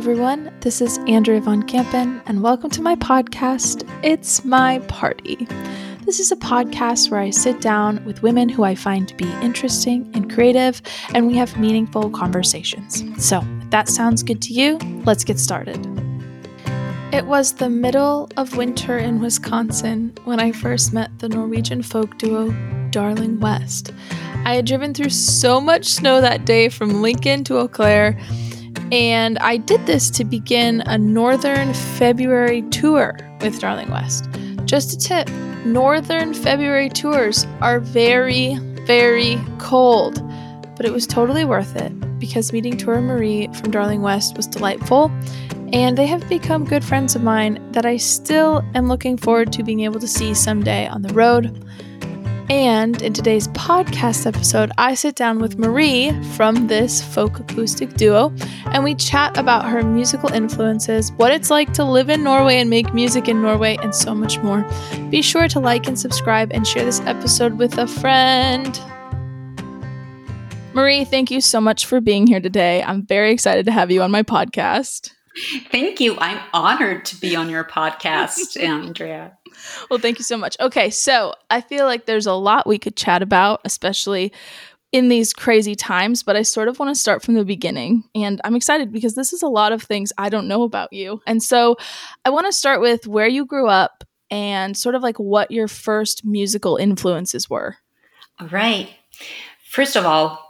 everyone. This is Andrea Von Kampen, and welcome to my podcast, It's My Party. This is a podcast where I sit down with women who I find to be interesting and creative, and we have meaningful conversations. So, if that sounds good to you, let's get started. It was the middle of winter in Wisconsin when I first met the Norwegian folk duo Darling West. I had driven through so much snow that day from Lincoln to Eau Claire and I did this to begin a Northern February tour with Darling West. Just a tip Northern February tours are very, very cold, but it was totally worth it because meeting Tora Mari from Darling West was delightful, and they have become good friends of mine that I still am looking forward to being able to see someday on the road. And in today's podcast episode, I sit down with Mari from this folk acoustic duo, and we chat about her musical influences, what it's like to live in Norway and make music in Norway, and so much more. Be sure to like and subscribe and share this episode with a friend. Mari, thank you so much for being here today. I'm very excited to have you on my podcast. Thank you. I'm honored to be on your podcast, Andrea. Well, thank you so much. Okay, so I feel like there's a lot we could chat about, especially in these crazy times, but I sort of want to start from the beginning. And I'm excited because this is a lot of things I don't know about you. And so I want to start with where you grew up and sort of like what your first musical influences were. All right. First of all,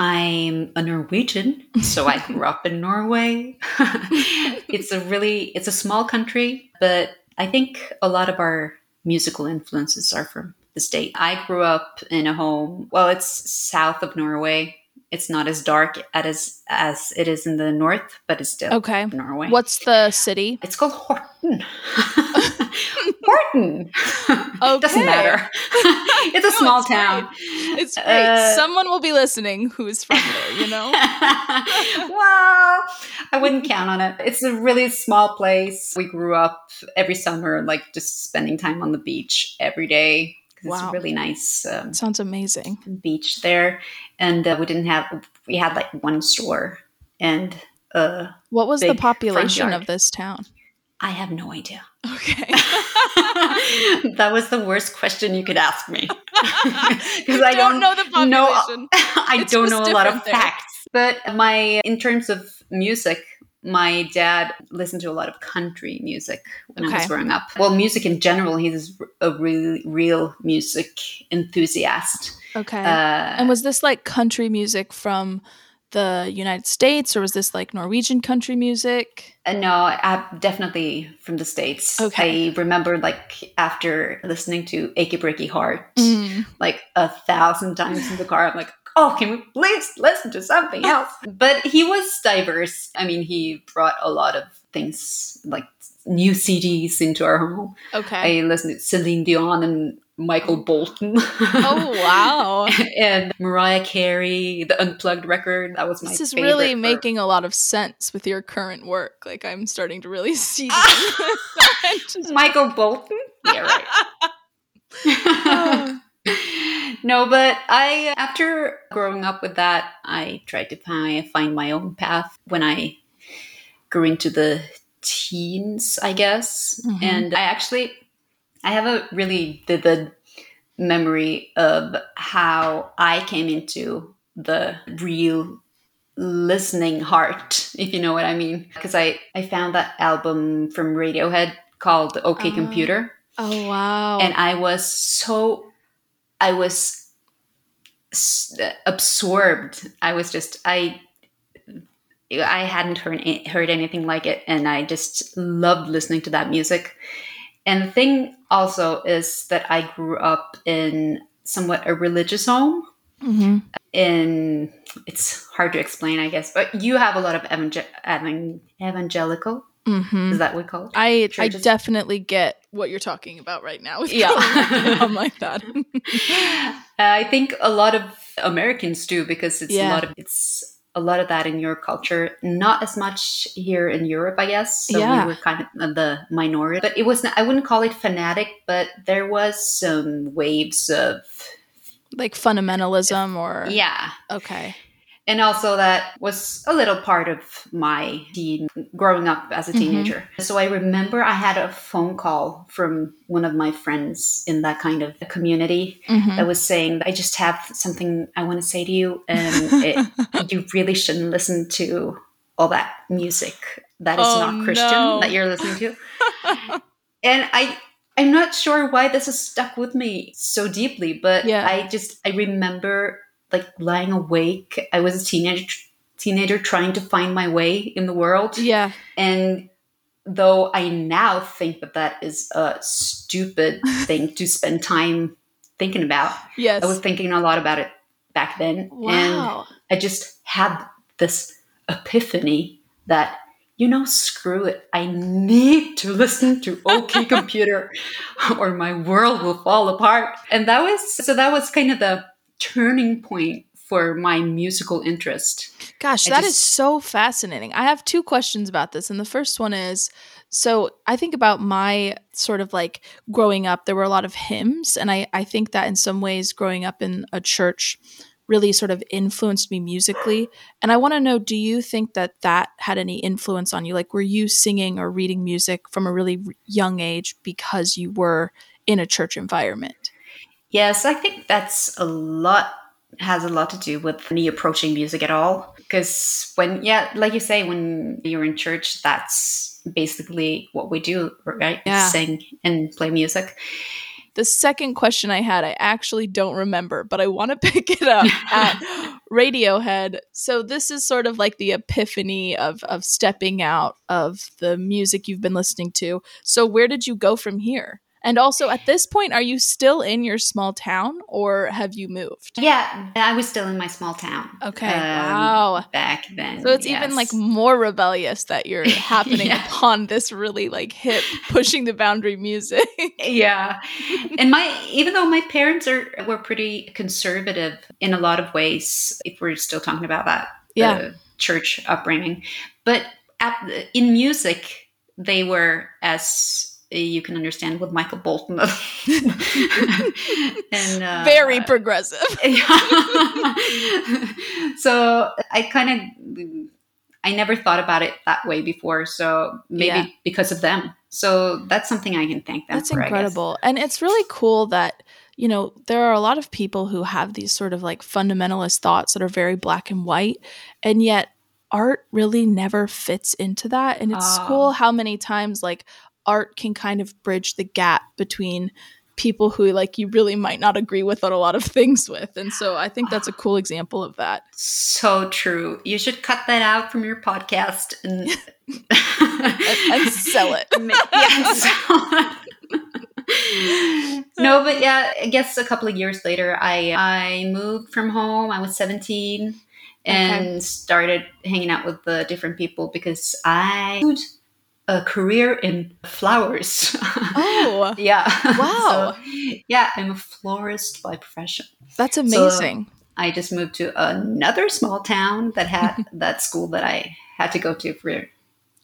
I'm a Norwegian, so I grew up in Norway. it's a really it's a small country, but I think a lot of our musical influences are from the state. I grew up in a home, well, it's south of Norway. It's not as dark as as it is in the north, but it's still okay. Norway. What's the city? It's called Horten. Horten. Okay. Doesn't matter. it's a no, small it's town. Great. It's great. Uh, Someone will be listening who's from there, you know? well, I wouldn't count on it. It's a really small place. We grew up every summer, like just spending time on the beach every day. Wow. It's really nice. Um, Sounds amazing. Beach there. And uh, we didn't have, we had like one store and uh, what was the population of this town? I have no idea. Okay. that was the worst question you could ask me. Because I don't, know the population. Know, I it's don't know a lot of there. facts. But my in terms of music, my dad listened to a lot of country music when okay. I was growing up. Well, music in general, he's a really real music enthusiast. Okay. Uh, and was this like country music from the United States, or was this like Norwegian country music? Uh, no, I, definitely from the States. Okay. I remember like after listening to Achy Breaky Heart mm. like a thousand times in the car, I'm like, oh, can we please listen to something else? but he was diverse. I mean, he brought a lot of things like new CDs into our home. Okay. I listened to Celine Dion and Michael Bolton. oh wow! and Mariah Carey, the Unplugged record. That was my. Favorite. This is really making a lot of sense with your current work. Like I'm starting to really see. Michael Bolton. Yeah, right. no, but I after growing up with that, I tried to find find my own path when I grew into the teens, I guess. Mm-hmm. And I actually I have a really vivid memory of how I came into the real listening heart, if you know what I mean. Because I, I found that album from Radiohead called OK oh. Computer. Oh, wow. And I was so, I was absorbed. I was just, I, I hadn't heard, heard anything like it. And I just loved listening to that music. And the thing also is that I grew up in somewhat a religious home. Mm-hmm. In it's hard to explain, I guess, but you have a lot of evangel- evangelical. Mm-hmm. Is that what we call it? I I definitely get what you're talking about right now. yeah, I'm like that. uh, I think a lot of Americans do because it's yeah. a lot of it's a lot of that in your culture. Not as much here in Europe, I guess. So yeah. we were kind of the minority. But it was not, I wouldn't call it fanatic, but there was some waves of like fundamentalism or yeah. Okay. And also that was a little part of my teen growing up as a teenager mm-hmm. so i remember i had a phone call from one of my friends in that kind of community mm-hmm. that was saying i just have something i want to say to you and it, you really shouldn't listen to all that music that is oh, not christian no. that you're listening to and i i'm not sure why this has stuck with me so deeply but yeah. i just i remember like lying awake. I was a teenager teenager trying to find my way in the world. Yeah. And though I now think that that is a stupid thing to spend time thinking about. Yes. I was thinking a lot about it back then. Wow. And I just had this epiphany that you know, screw it. I need to listen to OK Computer or my world will fall apart. And that was so that was kind of the turning point for my musical interest. Gosh, I that just, is so fascinating. I have two questions about this. And the first one is so I think about my sort of like growing up, there were a lot of hymns. And I, I think that in some ways, growing up in a church really sort of influenced me musically. And I want to know do you think that that had any influence on you? Like, were you singing or reading music from a really young age because you were in a church environment? Yes, I think that's a lot has a lot to do with me approaching music at all. Because when, yeah, like you say, when you're in church, that's basically what we do, right? Yeah. Sing and play music. The second question I had, I actually don't remember, but I want to pick it up at Radiohead. So this is sort of like the epiphany of of stepping out of the music you've been listening to. So where did you go from here? And also, at this point, are you still in your small town or have you moved? Yeah, I was still in my small town. Okay. Um, wow. Back then. So it's yes. even like more rebellious that you're happening yeah. upon this really like hip, pushing the boundary music. yeah. And my, even though my parents are, were pretty conservative in a lot of ways, if we're still talking about that, yeah. church upbringing, but at, in music, they were as you can understand with Michael Bolton. and uh, very progressive. so I kind of I never thought about it that way before. So maybe yeah. because of them. So that's something I can thank them that's for. incredible. And it's really cool that, you know, there are a lot of people who have these sort of like fundamentalist thoughts that are very black and white. And yet art really never fits into that. And it's oh. cool how many times like art can kind of bridge the gap between people who like you really might not agree with on a lot of things with. And so i think that's a cool example of that. So true. You should cut that out from your podcast and and, sell it. Yeah, no but yeah i guess a couple of years later i i moved from home. I was 17 and okay. started hanging out with the different people because i a career in flowers. Oh, yeah. Wow. so, yeah, I'm a florist by profession. That's amazing. So I just moved to another small town that had that school that I had to go to for.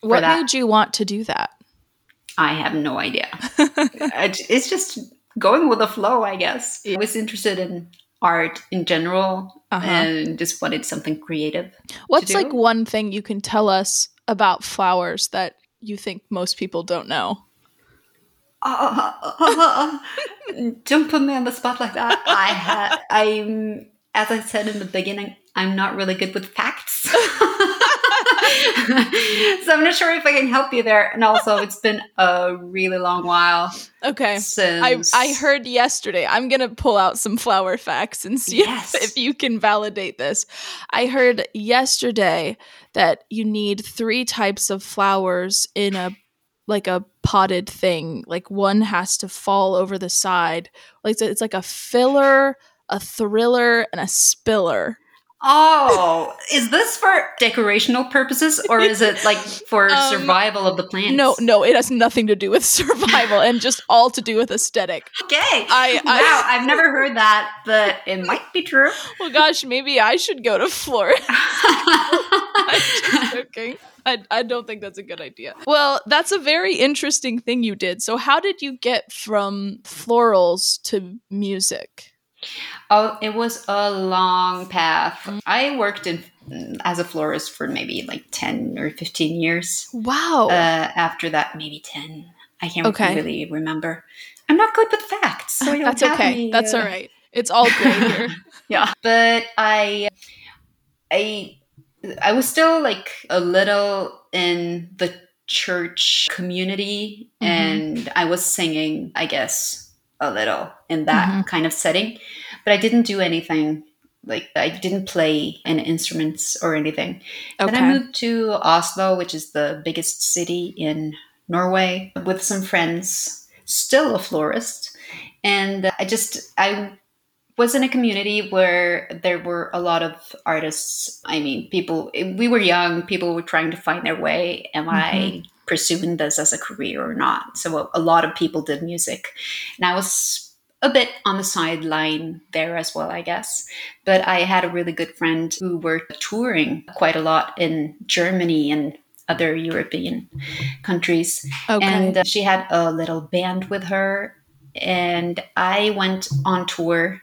for what that. made you want to do that? I have no idea. it's just going with the flow, I guess. I was interested in art in general uh-huh. and just wanted something creative. What's like one thing you can tell us about flowers that you think most people don't know? Uh, uh, uh, don't put me on the spot like that. I had, I'm, as I said in the beginning, I'm not really good with facts. so I'm not sure if I can help you there. And also, it's been a really long while. Okay. Since... I, I heard yesterday. I'm going to pull out some flower facts and see yes. if, if you can validate this. I heard yesterday that you need three types of flowers in a like a potted thing. Like one has to fall over the side. Like it's like a filler, a thriller, and a spiller. Oh, is this for decorational purposes or is it like for um, survival of the plants? No, no, it has nothing to do with survival and just all to do with aesthetic. Okay. I, I wow, I've never heard that, but it might be true. Well, gosh, maybe I should go to Florida. I'm just joking. I, I don't think that's a good idea. Well, that's a very interesting thing you did. So, how did you get from florals to music? Oh, it was a long path. I worked in as a florist for maybe like 10 or 15 years. Wow. Uh, after that, maybe 10. I can't Okay. really remember. I'm not good with facts. So That's okay. That's uh, all right. It's all great here. yeah but i i i was still like a little in the church community Mhm. and i was singing i guess a little in that Mhm. kind of setting but i didn't do anything like i didn't play any instruments or anything then i moved to oslo which is the biggest city in norway with some friends still a florist and i just i was in a community where there were a lot of artists. I mean, people, we were young, people were trying to find their way. Am I pursuing this as a career or not? So a, a lot of people did music. And I was a bit on the sideline there as well, I guess. But I had a really good friend who were touring quite a lot in Germany and other European countries Okay. and uh, she had a little band with her and i went on tour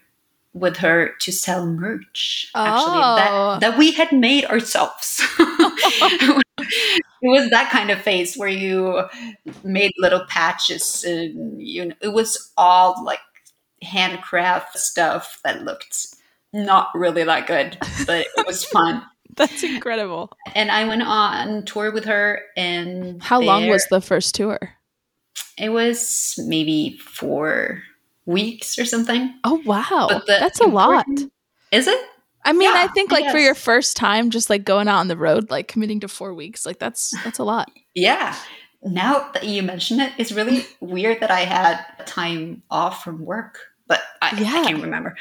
with her to sell merch actually Oh. that, that we had made ourselves it was that kind of phase where you made little patches and you know it was all like handcraft stuff that looked not really that good but it was fun That's incredible. and i went on tour with her and How long was the first tour? it was maybe four weeks or something. Oh wow. That's a lot. Is it? I mean, I Yeah, think I like for your first time just like going out on the road, like committing to 4 weeks, like that's that's a lot. Yeah. Now that you mention it, it's really weird that I had time off from work, but I, Yeah. I can't remember.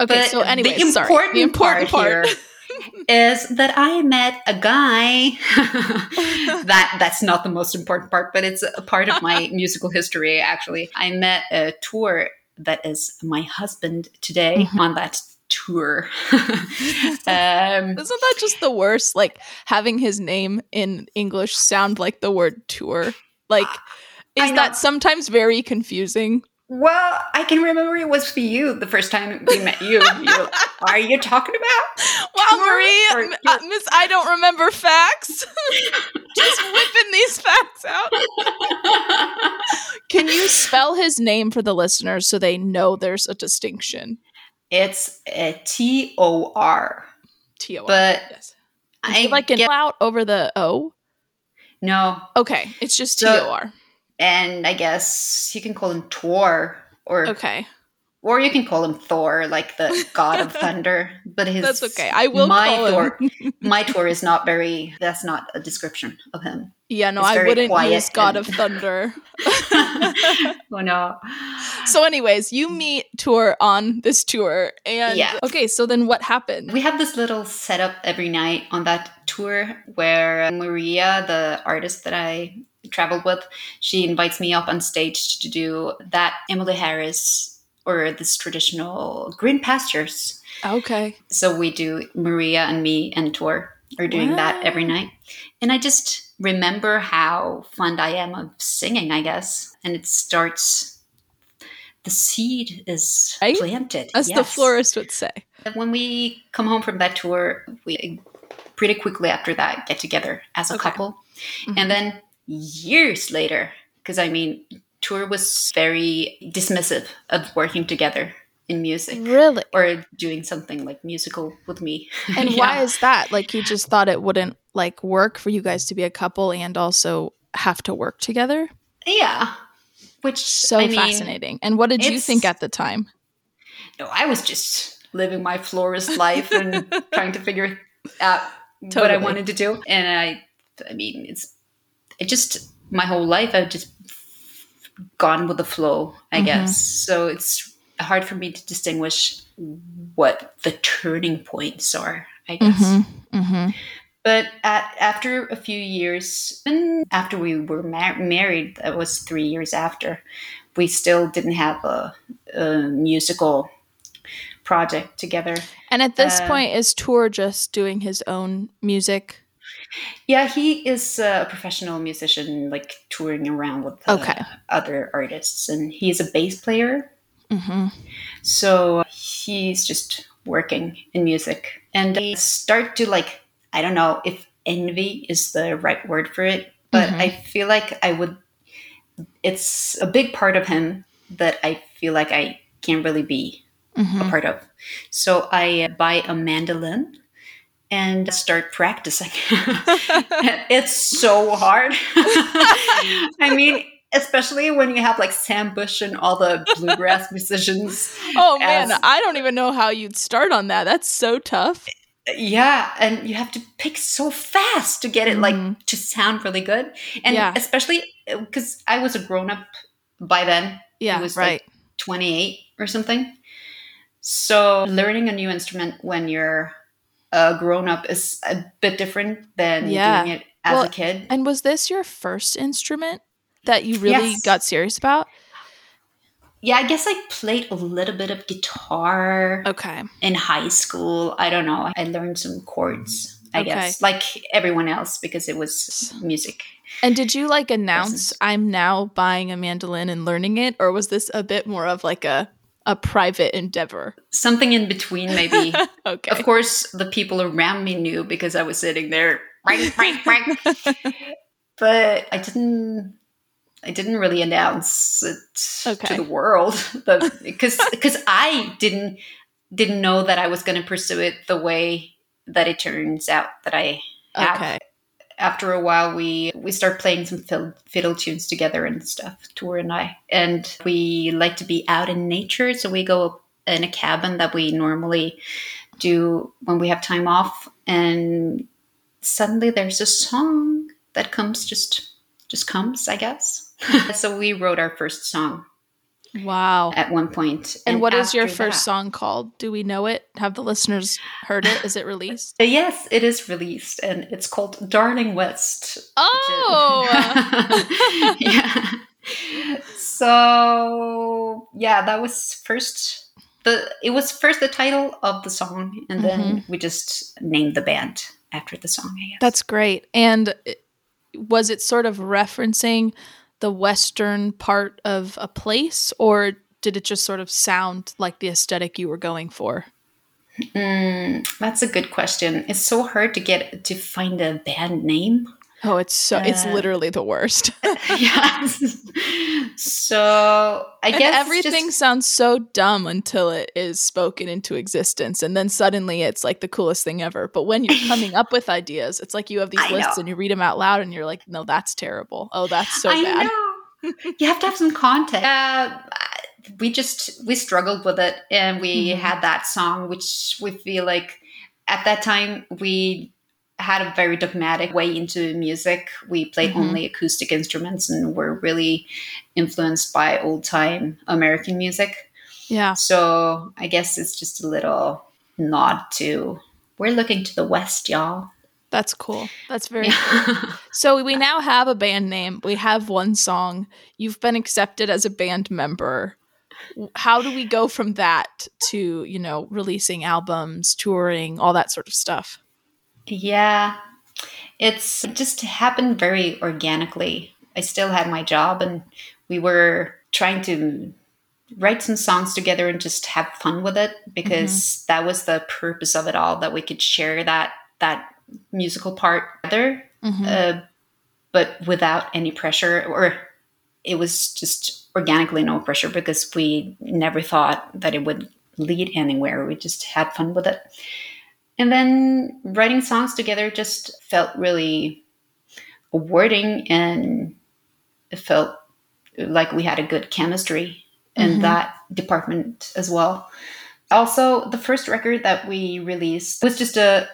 Okay, But so anyway, the sorry. The important part. part, here is that I met a guy. that that's not the most important part, but it's a part of my musical history. Actually, I met a Tor that is my husband today Mhm. on that tour. um, Isn't that just the worst? Like having his name in English sound like the word tour. Like is that sometimes very confusing? well, I can remember it was for you the first time we met you. you are you talking about? Wow, Tour Mari, uh, Miss, I don't remember facts. just whipping these facts out. Can you spell his name for the listeners so they know there's a distinction? It's a T O R, T O R. but Yes. I like an get- out over the O? no, Okay, it's just T O R. and I guess you can call him Tor, or Okay, or you can call him Thor, like the god of thunder. But his that's okay. I will my Thor. my Thor is not very. That's not a description of him. Yeah, no, I wouldn't use God and- of Thunder. oh no. so, anyways, you meet Tor on this tour, and Yeah. okay, so then what happened? We have this little setup every night on that tour where uh, Maria, the artist that I traveled with, she invites me up on stage to do that Emmylou Harris or this traditional green pastures. Okay, So we do Maria and me and Tor are doing that every night. And I just remember how fond I am of singing, I guess. And it starts the seed is Right? planted. as the florist would say. When we come home from that Tor, we pretty quickly after that get together as a Okay. couple. Mhm. And then years later, because I mean, tour was very dismissive of working together in music Really? or doing something like musical with me. And Yeah. why is that? Like he just thought it wouldn't like work for you guys to be a couple and also have to work together? Yeah. Which So I mean, fascinating. And what did you think at the time? No, I was just living my florist life and trying to figure out what I wanted to do. And I, I mean, it's it just my whole life. I've just gone with the flow, I Mhm. guess. So it's hard for me to distinguish what the turning points are. I guess. Mm-hmm. Mm-hmm. But at, after a few years, and after we were mar- married, that was three years after, we still didn't have a, a musical project together. And at this Uh, point, is Tor just doing his own music? Yeah, he is a professional musician, like touring around with uh, Okay. other artists, and he's a bass player. Mm-hmm. So he's just working in music. And I start to like, I don't know if envy is the right word for it, but Mhm. I feel like I would, it's a big part of him that I feel like I can't really be a Mm-hmm. part of. So I buy a mandolin and start practicing. it's so hard. I mean, especially when you have like Sam Bush and all the bluegrass musicians. oh man, I don't even know how you'd start on that. That's so tough. Yeah, and you have to pick so fast to get it like Mhm. to sound really good. And Yeah. especially because I was a grown up by then. Yeah, it was right. like 28 or something. So learning a new instrument when you're a grown up is a bit different than Yeah. doing it as Well, a kid. and was this your first instrument that you really Yes. got serious about? Yeah, I guess I played a little bit of guitar Okay. in high school. I don't know. I learned some chords, I Okay. guess, like everyone else because it was music. And did you like announce. I'm now buying a mandolin and learning it or was this a bit more of like a a private endeavor? Something in between, maybe. Okay. of course, the people around me knew because I was sitting there, right, right, right. but I didn't. I didn't really announce it Okay. to the world, but because because I didn't didn't know that I was going to pursue it the way that it turns out that I have. Okay. After a while, we we start playing some fiddle, fiddle tunes together and stuff. Tor and I, and we like to be out in nature, so we go in a cabin that we normally do when we have time off, and suddenly there's a song that comes just just comes, I guess. so we wrote our first song Wow. at one point. And what is your first that- song called? Do we know it? Have the listeners heard it? Is it released? Yes, it is released, and it's called Darling West. Oh. yeah. So yeah, that was first the it was first the title of the song, and then Mm-hmm. we just named the band after the song. I guess That's great. And it- was it sort of referencing the western part of a place or did it just sort of sound like the aesthetic you were going for? Mm, that's a good question. It's so hard to get to find a band name. Oh, it's so it's Uh, literally the worst. yeah. so I And guess everything Just, sounds so dumb until it is spoken into existence and then suddenly it's like the coolest thing ever. But when you're coming up with ideas, it's like you have these I lists know. and you read them out loud and you're like, "No, that's terrible. Oh, that's so I bad." know. you have to have some context. Uh, we just we struggled with it, and we Mhm. had that song, which we feel like at that time we had a very dogmatic way into music. We played Mhm. only acoustic instruments, and were really influenced by old time American music. Yeah. So I guess it's just a little nod to we're looking to the west, y'all. That's cool. That's very Yeah. So we now have a band name. We have one song. You've been accepted as a band member. How do we go from that to, you know, releasing albums, touring, all that sort of stuff? Yeah, it's it just happened very organically. I still had my job, and we were trying to write some songs together and just have fun with it because that was the purpose of it all that we could share that that musical part together, Mhm. uh, but without any pressure, or it was just organically no pressure because we never thought that it would lead anywhere. We just had fun with it. And then writing songs together just felt really rewarding and it felt like we had a good chemistry in Mhm. that department as well. Also, the first record that we released was just a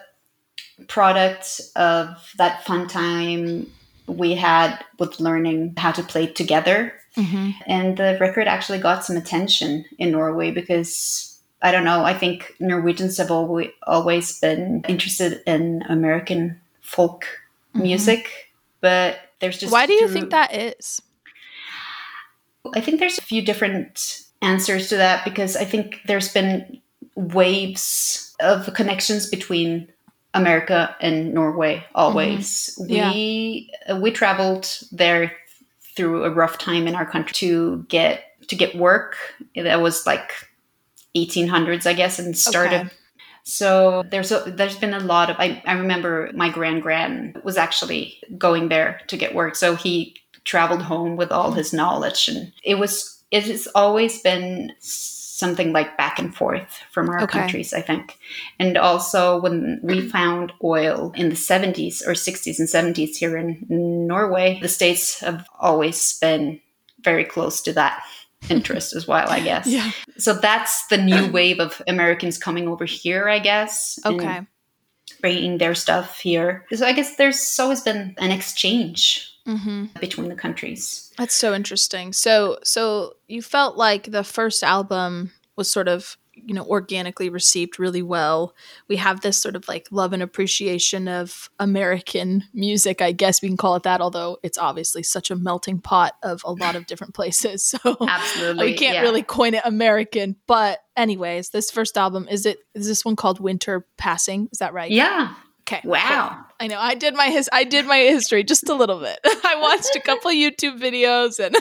product of that fun time we had with learning how to play together Mhm. and the record actually got some attention in Norway because I don't know. I think Norwegians have always always been interested in American folk Mhm. music, but there's just Why do you through- think that is? I think there's a few different answers to that because I think there's been waves of connections between America and Norway always. Yeah. We we traveled there through a rough time in our country to get to get work. That was like 1800s, I guess, and started. Okay. So there's a, there's been a lot of I, I remember my grand grand was actually going there to get work. So he traveled home with all his knowledge and it was it has always been something like back and forth from our Okay. countries, I think. And also when we found oil in the 70s or 60s and 70s here in Norway, the states have always been very close to that interest as well, I guess. Yeah. So that's the new wave of Americans coming over here, I guess. Okay. Bringing their stuff here. So I guess there's always been an exchange hmm between the countries. That's so interesting. So, so you felt like the first album was sort of, you know, organically received really well. We have this sort of like love and appreciation of American music, I guess we can call it that, although it's obviously such a melting pot of a lot of different places. So Absolutely. we can't yeah. really coin it American. But anyways, this first album is it is this one called Winter Passing? Is that right? Yeah. Okay. Wow. I know. I did my his I did my history just a little bit. I watched a couple YouTube videos and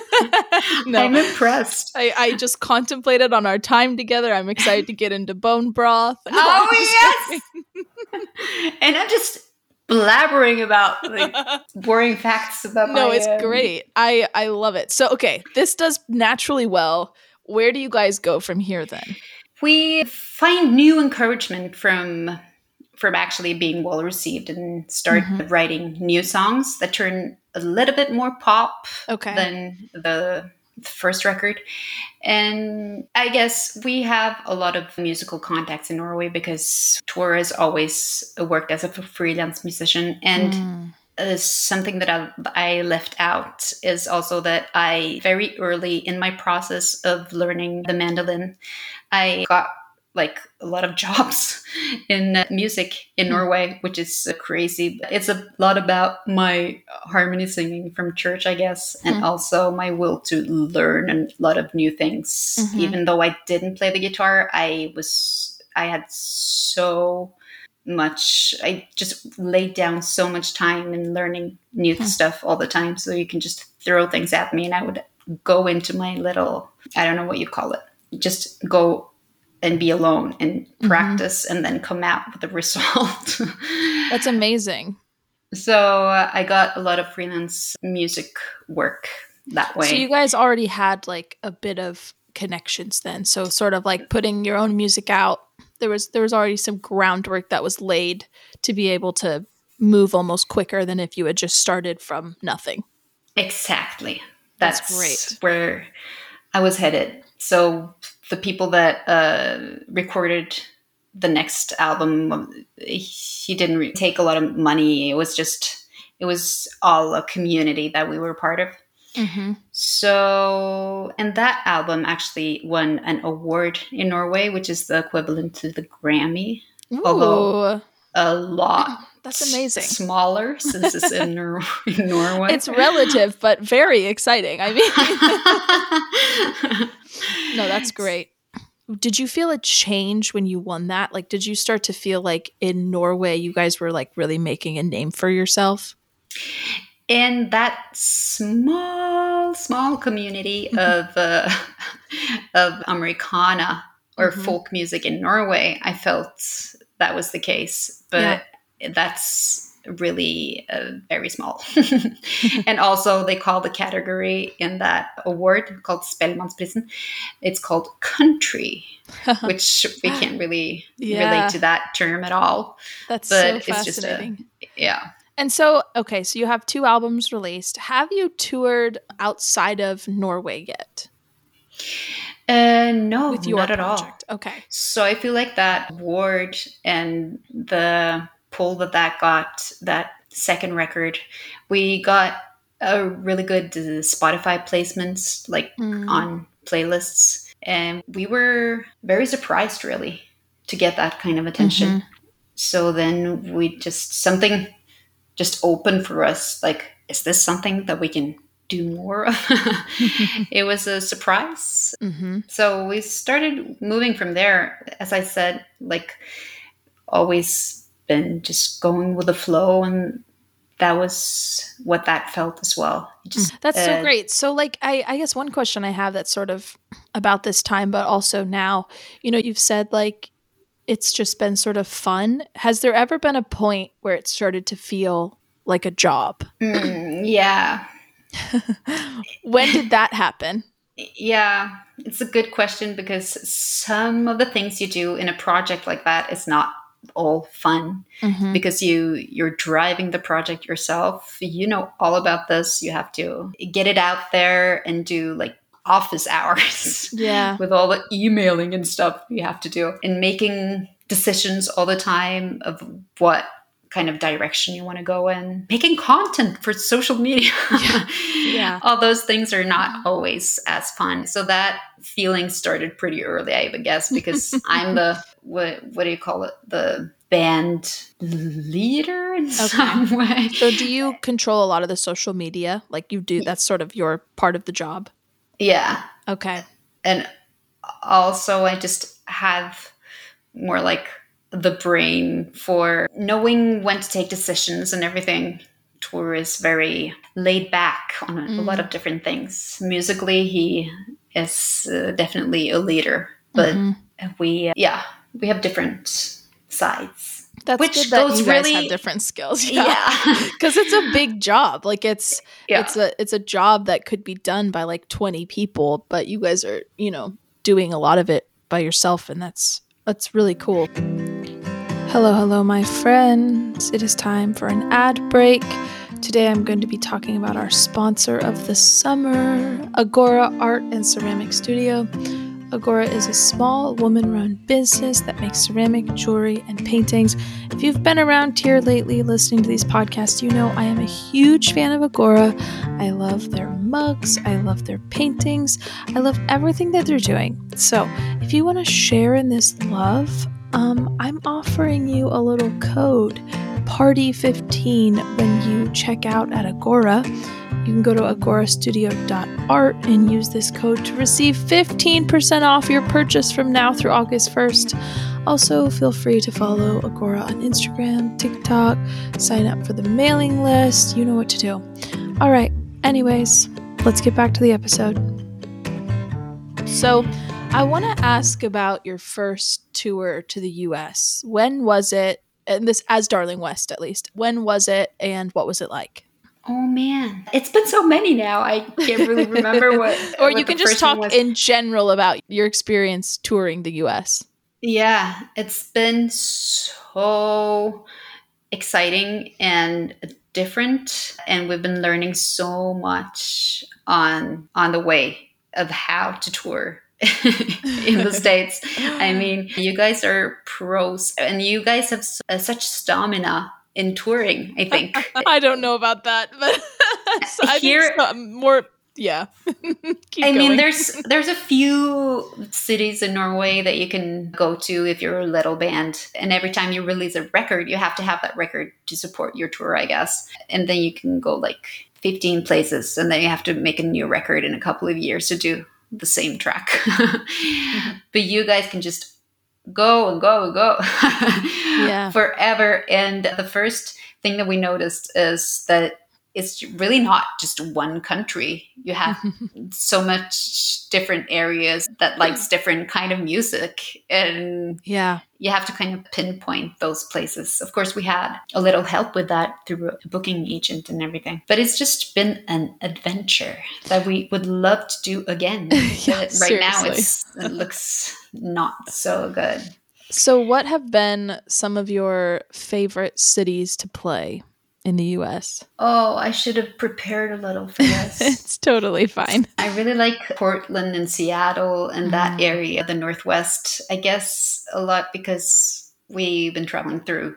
no. I'm impressed. I, I just contemplated on our time together. I'm excited to get into bone broth. Oh, yes! and I'm just blabbering about like boring facts about my no, it's um, great. I I love it. So okay, this does naturally well. Where do you guys go from here then? we find new encouragement from from actually being well received and start Mhm. writing new songs that turn a little bit more pop Okay. than the first record and i guess we have a lot of musical contacts in norway because tor has always worked as a freelance musician and Mm. uh, something that I, I left out is also that I very early in my process of learning the mandolin, I got like a lot of jobs in uh, music in Hmm. Norway, which is uh, crazy. It's a lot about my harmony singing from church, I guess, and Hmm. also my will to learn a lot of new things. Mhm. Even though I didn't play the guitar, I was I had so much i just laid down so much time in learning new Hmm. stuff all the time so you can just throw things at me and i would go into my little i don't know what you call it just go and be alone and Mhm. practice and then come out with the result That's amazing. so uh, i got a lot of freelance music work that way So you guys already had like a bit of connections then. So sort of like putting your own music out. There was there was already some groundwork that was laid to be able to move almost quicker than if you had just started from nothing. Exactly. That's That's, great. where I was headed. So the people that uh, recorded the next album, he didn't re- take a lot of money. It was just, it was all a community that we were part of. Mm-hmm. So, and that album actually won an award in Norway, which is the equivalent to the Grammy. Ooh, Although- A lot that's amazing. smaller since it's in, Nor- in Norway. It's relative, but very exciting. I mean, no, that's great. Did you feel a change when you won that? Like, did you start to feel like in Norway, you guys were like really making a name for yourself? in that small, small community of uh, of Americana or Mhm. folk music in Norway, I felt that was the case, but that's really uh, very small. and also, they call the category in that award called Spellemannsprisen. It's called country, which we can't really Yeah. relate to that term at all. That's but so it's just a- fascinating. Yeah. And so, okay, so you have two albums released. Have you toured outside of Norway yet Uh, no, with your not at all. Okay. So I feel like that award and the pull that that got, that second record, we got a really good uh, Spotify placements, like Mm. on playlists, and we were very surprised, really, to get that kind of attention. Mhm. So then we just something just opened for us. Like, is this something that we can do more of? it was a surprise hmm so we started moving from there as i said like always been just going with the flow and that was what that felt as well. Just, that's uh, so great. So, like, I, I guess one question I have that's sort of about this time, but also now, you know, you've said like it's just been sort of fun. Has there ever been a point where it started to feel like a job? Mm, yeah. when did that happen? Yeah, it's a good question because some of the things you do in a project like that is not all fun mm-hmm. because you you're driving the project yourself. You know all about this. You have to get it out there and do like office hours yeah. with all the emailing and stuff you have to do and making decisions all the time of what kind of direction you want to go in. Making content for social media. Yeah. yeah. all those things are not always as fun. So that feeling started pretty early i guess because i'm the what what do you call it the band leader in okay. some way so do you control a lot of the social media like you do that's sort of your part of the job yeah okay and also i just have more like the brain for knowing when to take decisions and everything. Tor is very laid back on mm. a lot of different things. Musically, he is uh, definitely a leader, but mm-hmm. we, yeah, we have different sides. That's which good that you guys really, have different skills. Yeah, because yeah. it's a big job. Like it's yeah. it's a it's a job that could be done by like twenty people, but you guys are you know doing a lot of it by yourself, and that's that's really cool. Hello, hello, my friends. It is time for an ad break. Today I'm going to be talking about our sponsor of the summer, Agora Art and Ceramic Studio. Agora is a small woman run business that makes ceramic jewelry and paintings. If you've been around here lately listening to these podcasts, you know I am a huge fan of Agora. I love their mugs, I love their paintings, I love everything that they're doing. So, if you want to share in this love, um, I'm offering you a little code, Party15, when you check out at Agora. You can go to agorastudio.art and use this code to receive 15% off your purchase from now through August 1st. Also, feel free to follow Agora on Instagram, TikTok, sign up for the mailing list. You know what to do. All right, anyways, let's get back to the episode. So, I want to ask about your first tour to the US. When was it? And this as Darling West at least. When was it and what was it like? Oh man, it's been so many now. I can't really remember what. or what you can just talk in general about your experience touring the US. Yeah, it's been so exciting and different and we've been learning so much on on the way of how to tour in the states. I mean, you guys are pros, and you guys have uh, such stamina in touring. I think. I don't know about that, but I here more. Yeah. I mean, there's there's a few cities in Norway that you can go to if you're a little band, and every time you release a record, you have to have that record to support your tour, I guess. And then you can go like 15 places, and then you have to make a new record in a couple of years to do the same track. mm-hmm. But you guys can just go and go and go yeah. forever. And the first thing that we noticed is that it's really not just one country. You have so much different areas that likes different kind of music and yeah. You have to kind of pinpoint those places. Of course, we had a little help with that through a booking agent and everything. But it's just been an adventure that we would love to do again. yeah, right seriously. now it looks not so good. So, what have been some of your favorite cities to play? In the US? Oh, I should have prepared a little for this. it's totally fine. I really like Portland and Seattle and mm. that area, the Northwest. I guess a lot because we've been traveling through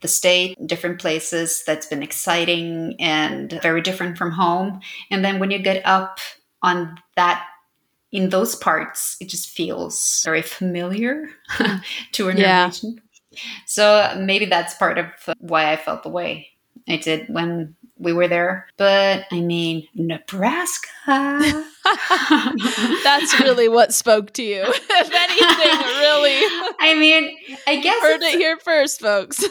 the state, different places that's been exciting and very different from home. And then when you get up on that in those parts, it just feels very familiar to a Norwegian. Yeah. So maybe that's part of why I felt the way I did when we were there. But I mean, Nebraska. That's really what spoke to you. if anything, really. I mean, I guess heard it here first, folks.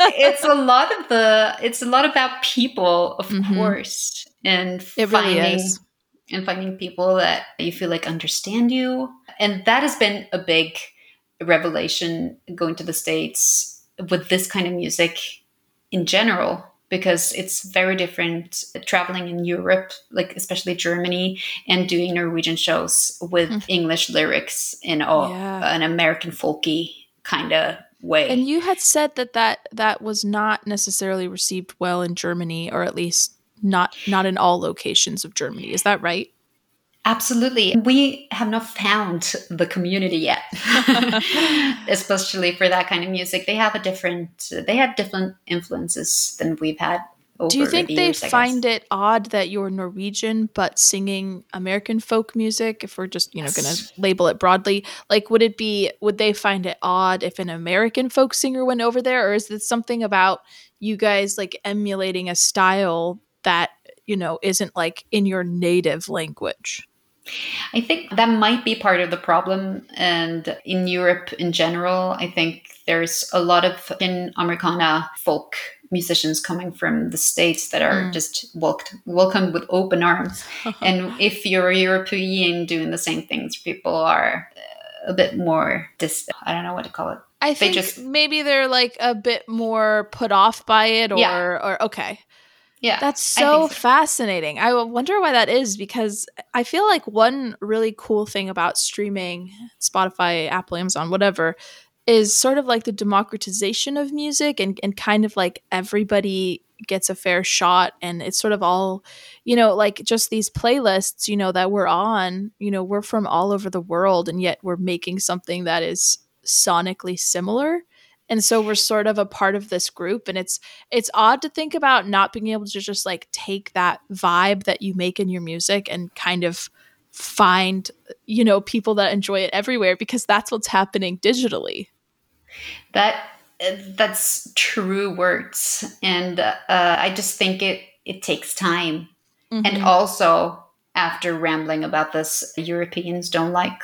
it's a lot of the. It's a lot about people, of mm-hmm. course, and it finding really is. and finding people that you feel like understand you, and that has been a big revelation going to the states with this kind of music in general because it's very different traveling in Europe, like especially Germany, and doing Norwegian shows with mm. English lyrics in a, yeah. an American folky kind of way. And you had said that, that that was not necessarily received well in Germany, or at least not not in all locations of Germany. Is that right? Absolutely. We have not found the community yet, especially for that kind of music. They have a different, they have different influences than we've had. Do you think the they years, find it odd that you're Norwegian but singing American folk music? If we're just, you know, going to label it broadly, like, would it be, would they find it odd if an American folk singer went over there? Or is it something about you guys like emulating a style that, you know, isn't like in your native language? I think that might be part of the problem. And in Europe in general, I think there's a lot of in Americana folk musicians coming from the states that are mm. just welcomed, welcomed with open arms. and if you're a European doing the same things, people are a bit more dis- I don't know what to call it. I think just, maybe they're like a bit more put off by it or yeah. or okay. Yeah. That's so, so, fascinating. I wonder why that is because I feel like one really cool thing about streaming, Spotify, Apple, Amazon, whatever, is sort of like the democratization of music and, and kind of like everybody gets a fair shot and it's sort of all you know like just these playlists you know that we're on you know we're from all over the world and yet we're making something that is sonically similar and so we're sort of a part of this group and it's it's odd to think about not being able to just like take that vibe that you make in your music and kind of find you know people that enjoy it everywhere because that's what's happening digitally that that's true words and uh, i just think it it takes time mm-hmm. and also after rambling about this europeans don't like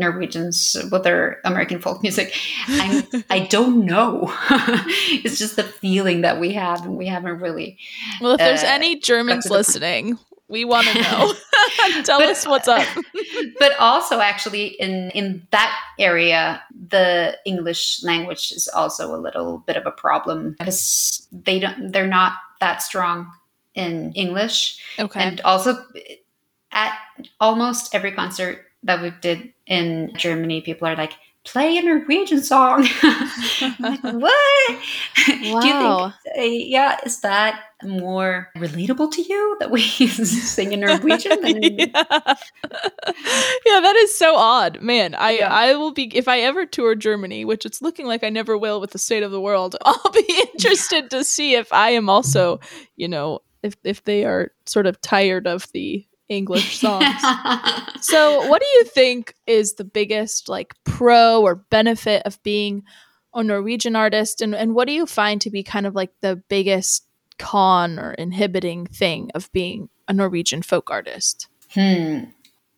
Norwegians with their American folk music. I'm, I don't know. it's just the feeling that we have, and we haven't really. Well, if there's uh, any Germans listening, we want to know. Tell but, us what's up. but also, actually, in in that area, the English language is also a little bit of a problem because they don't. They're not that strong in English. Okay. And also, at almost every concert that we did in Germany, people are like, play a Norwegian song. like, what? Wow. Do you think, uh, yeah, is that more relatable to you that we sing in Norwegian? Than- yeah. yeah, that is so odd, man. I yeah. I will be if I ever tour Germany, which it's looking like I never will with the state of the world. I'll be interested to see if I am also, you know, if if they are sort of tired of the English songs. so, what do you think is the biggest like pro or benefit of being a Norwegian artist and and what do you find to be kind of like the biggest con or inhibiting thing of being a Norwegian folk artist? Hmm.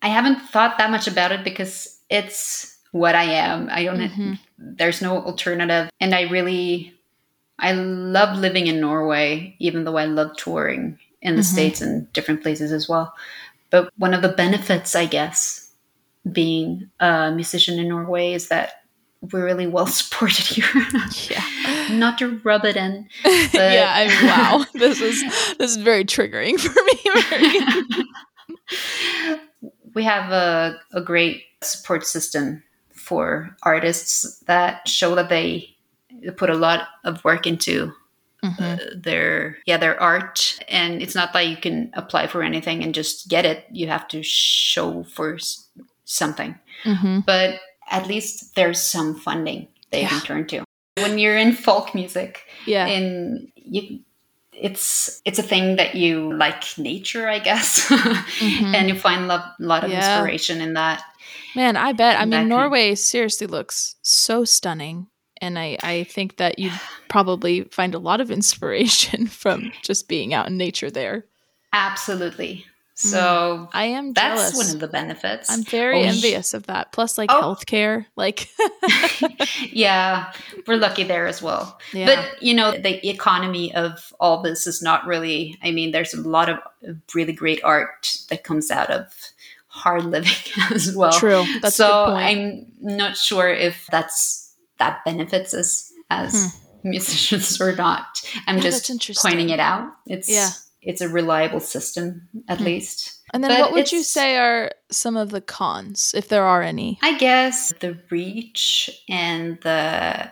I haven't thought that much about it because it's what I am. I don't mm-hmm. there's no alternative and I really I love living in Norway even though I love touring in the mm-hmm. states and different places as well. But one of the benefits, I guess, being a musician in Norway is that we're really well supported here. yeah. Not to rub it in. yeah, I mean, wow. this is this is very triggering for me. we have a, a great support system for artists that show that they put a lot of work into mm-hmm. uh, their yeah their art and it's not that you can apply for anything and just get it you have to show for something mm-hmm. but at least there's some funding they yeah. can turn to when you're in folk music yeah and you it's it's a thing that you like nature i guess mm-hmm. and you find a lot of yeah. inspiration in that man i bet i mean norway seriously looks so stunning and I, I think that you'd probably find a lot of inspiration from just being out in nature there. Absolutely. Mm. So I am that's jealous. one of the benefits. I'm very Oh, envious of that. Plus, like Oh. healthcare, like yeah, we're lucky there as well. yeah. But you know, the economy of all this is not really. I mean, there's a lot of really great art that comes out of hard living as well. True. That's a so good point. I'm not sure if that's that benefits us as musicians or not. I'm Hmm. Yeah, just pointing it out. It's Yeah. it's a reliable system at Hmm. least. and then, but what would you say are some of the cons, if there are any? I guess the reach and the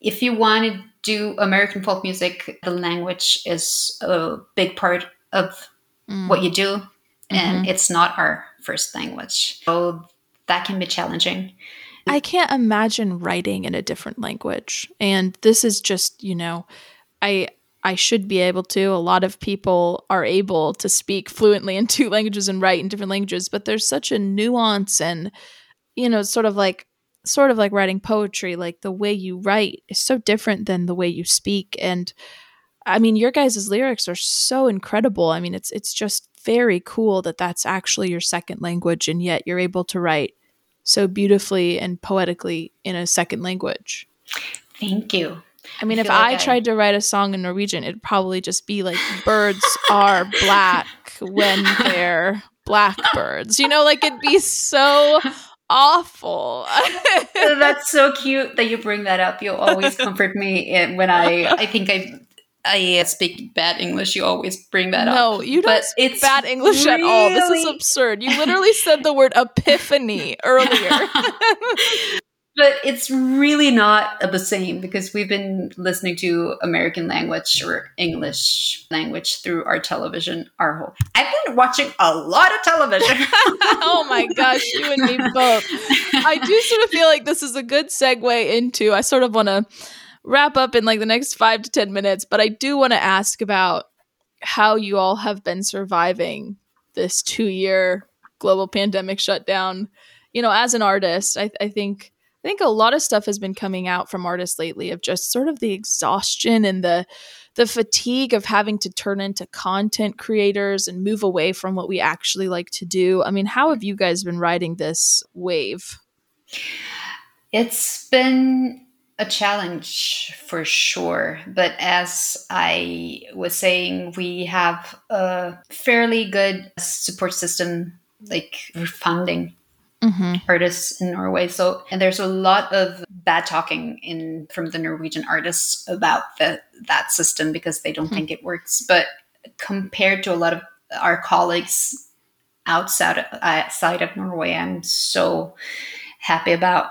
if you want to do American folk music, the language is a big part of Mm. what you do, and Mhm. it's not our first language, so that can be challenging. I can't imagine writing in a different language. And this is just, you know, I I should be able to. A lot of people are able to speak fluently in two languages and write in different languages, but there's such a nuance and you know, sort of like sort of like writing poetry, like the way you write is so different than the way you speak and I mean, your guys' lyrics are so incredible. I mean, it's it's just very cool that that's actually your second language and yet you're able to write so beautifully and poetically in a second language. Thank you. I mean, I if like I I- tried to write a song in Norwegian, it'd probably just be like birds are black when they're blackbirds. You know, like it'd be so awful. That's so cute that you bring that up. You always comfort me eh, when I I think I I uh, speak bad English. You always bring that up. no, you don't But speak it's bad English at all. This is absurd. You literally said the word epiphany earlier. but it's really not the same because we've been listening to American language or English language through our television our whole. I've been watching a lot of television. oh my gosh, you and me both. I do sort of feel like this is a good segue into. I sort of want to wrap up in like the next five to 10 minutes, but I do want to ask about how you all have been surviving this two year global pandemic shutdown. You know, as an artist, I, I think. I think a lot of stuff has been coming out from artists lately of just sort of the exhaustion and the the fatigue of having to turn into content creators and move away from what we actually like to do. I mean, how have you guys been riding this wave? It's been a challenge for sure. But as I was saying, we have a fairly good support system, like funding Mm-hmm. artists in Norway. So, and there's a lot of bad talking in from the Norwegian artists about the, that system because they don't Hmm. think it works. But compared to a lot of our colleagues outside of, outside of Norway, I'm so happy about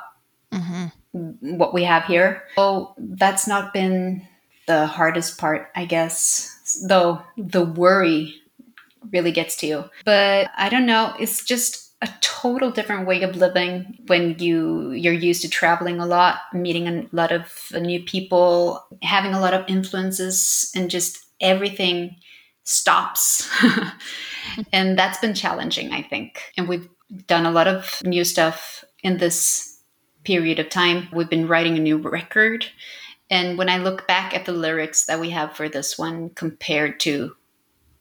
Mm-hmm. What we have here. So that's not been the hardest part, I guess. Though the worry really gets to you. But I don't know, it's just a total different way of living when you you're used to traveling a lot, meeting a lot of new people, having a lot of influences and just everything stops. and that's been challenging, I think. And we've done a lot of new stuff in this period of time. We've been writing a new record. And when I look back at the lyrics that we have for this one compared to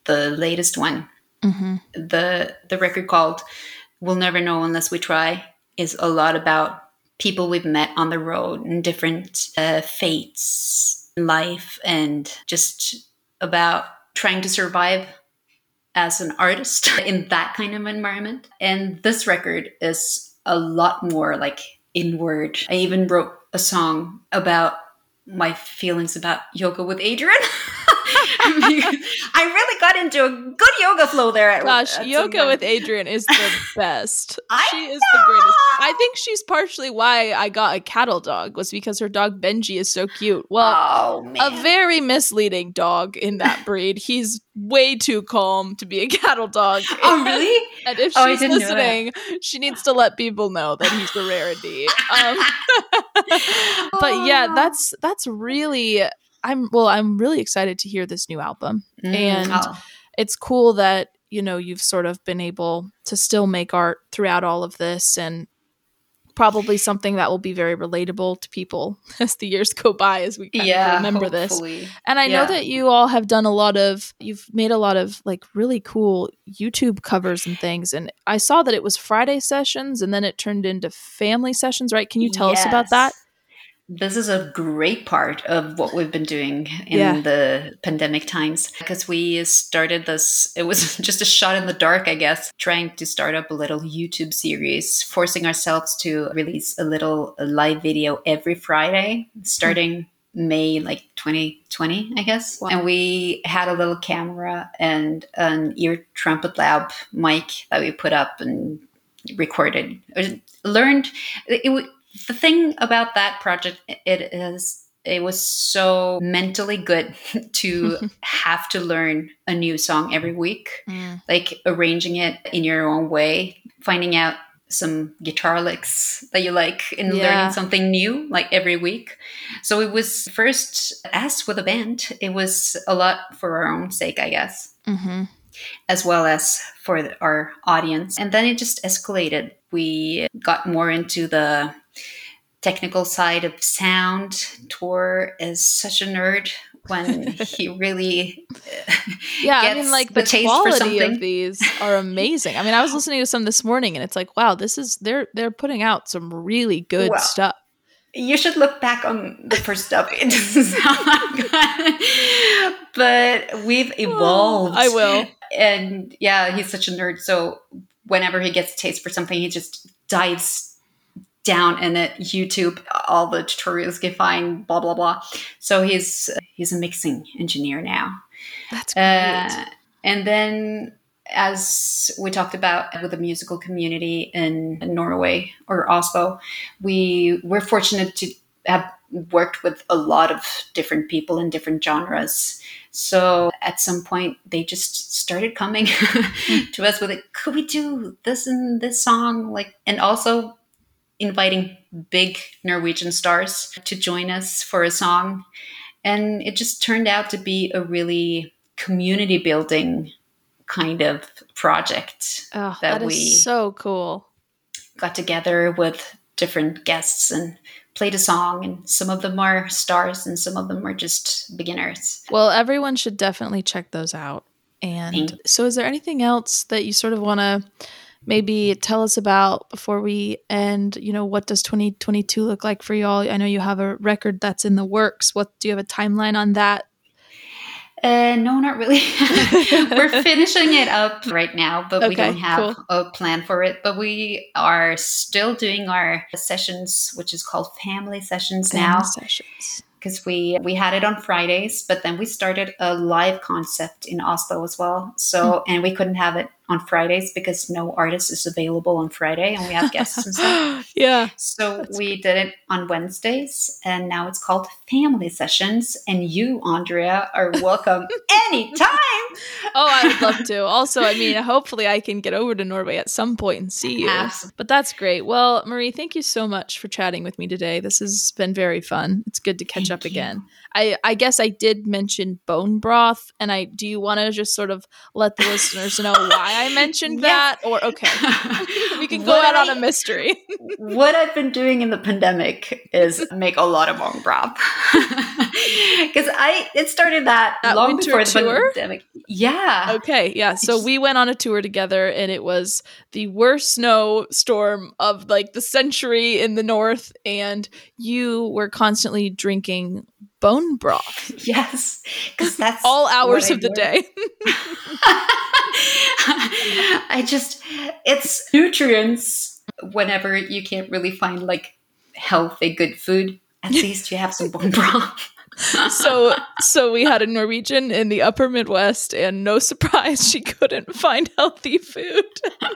the latest one, Mm-hmm. the the record called "We'll Never Know Unless We Try" is a lot about people we've met on the road and different uh, fates in life, and just about trying to survive as an artist in that kind of environment. And this record is a lot more like inward. I even wrote a song about my feelings about yoga with Adriene. I really got into a good yoga flow there. At, Gosh, at yoga with Adriene is the best. I she is the greatest. I think she's partially why I got a cattle dog was because her dog Benji is so cute. Well, oh a very misleading dog in that breed. He's way too calm to be a cattle dog. oh really? And if Oh, she's know listening, she needs to let people know that he's a rarity. Um, but yeah, that's that's really I'm well, I'm really excited to hear this new album. Mm, and- oh. It's cool that, you know, you've sort of been able to still make art throughout all of this and probably something that will be very relatable to people as the years go by as we kind yeah, of remember hopefully. this. And I Yeah. know that you all have done a lot of you've made a lot of like really cool YouTube covers and things. And I saw that it was Friday sessions and then it turned into family sessions, right? Can you tell us about that? This is a great part of what we've been doing in Yeah. the pandemic times because we started this, it was just a shot in the dark, I guess, trying to start up a little YouTube series, forcing ourselves to release a little live video every Friday, starting May like 2020, I guess. And we had a little camera and an ear trumpet lab mic that we put up and recorded. Learned it, it, the thing about that project it is it was so mentally good to have to learn a new song every week Mm. like arranging it in your own way finding out some guitar licks that you like and Yeah. learning something new like every week so it was first as with a band it was a lot for our own sake i guess hmm as well as for our audience. And then it just escalated. We got more into the technical side of sound. Tor is such a nerd when he really Yeah, I mean, like the the, quality of these are amazing. I mean, I was listening to some this morning, and it's like, wow, this is they're they're putting out some really good Wow. stuff. You should look back on the first stuff. It doesn't sound like good. But we've oh, evolved. I will. And yeah, he's such a nerd. So whenever he gets a taste for something, he just dives down in it. YouTube, all the tutorials get fine, blah blah blah. So he's he's a mixing engineer now. That's great. Uh, and then, as we talked about with the musical community in Norway or Oslo, we we're fortunate to have worked with a lot of different people in different genres. So at some point, they just started coming to us with it. Could we do this and this song? Like, and also inviting big Norwegian stars to join us for a song. And it just turned out to be a really community building kind of project. oh, that that is we- so cool. Got together with different guests and played a song, and some of them are stars and some of them are just beginners. Well, everyone should definitely check those out. And Thank- so, is there anything else that you sort of want to maybe tell us about before we end? You know, what does 2022 look like for y'all? I know you have a record that's in the works. What do you have a timeline on that? Uh, no, not really. We're finishing it up right now, but we don't have cool. a plan for it. But we are still doing our sessions, which is called family sessions now. Sessions. because we we had it on Fridays, but then we started a live concept in Oslo as well. So and we couldn't have it on Fridays because no artist is available on Friday, and we have guests and stuff. yeah. So we did it on Wednesdays, and now it's called Family Sessions. And you, Andrea, are welcome anytime. Oh, I would love to. Also, I mean, hopefully I can get over to Norway at some point and see you. Absolutely. But that's great. Well, Mari, thank you so much for chatting with me today. This has been very fun. It's good to catch Thank up you. again. I, I guess I did mention bone broth, and I do you want to just sort of let the listeners know why I mentioned Yes. that? Or okay, we can go out I- on a mystery. what I've been doing in the pandemic is make a lot of bone broth because I it started that, That long before the tour? pandemic. Yeah, Okay, yeah. So we went on a tour together, and it was the worst snowstorm of like the century in the north. And you were constantly drinking bone broth yes, because that's all hours of the day. I just it's nutrients whenever you can't really find like healthy good food. At least you have some bone broth. So, so we had a Norwegian in the Upper Midwest, and no surprise, she couldn't find healthy food.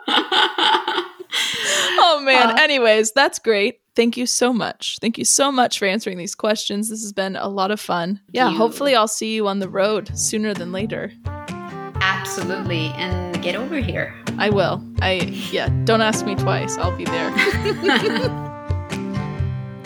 oh man. Uh, Anyways, that's great. Thank you so much. Thank you so much for answering these questions. This has been a lot of fun. Yeah, you. hopefully I'll see you on the road sooner than later. Absolutely, and get over here. I will. I yeah, don't ask me twice. I'll be there.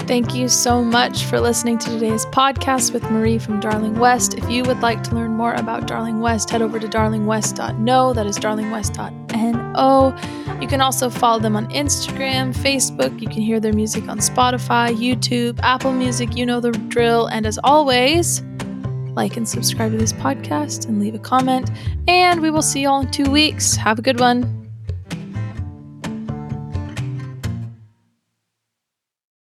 Thank you so much for listening to today's podcast with Mari from Darling West. If you would like to learn more about Darling West, head over to darlingwest.no. That is darlingwest.no. You can also follow them on Instagram, Facebook. You can hear their music on Spotify, YouTube, Apple Music. You know the drill. And as always, like and subscribe to this podcast and leave a comment. And we will see you all in two weeks. Have a good one.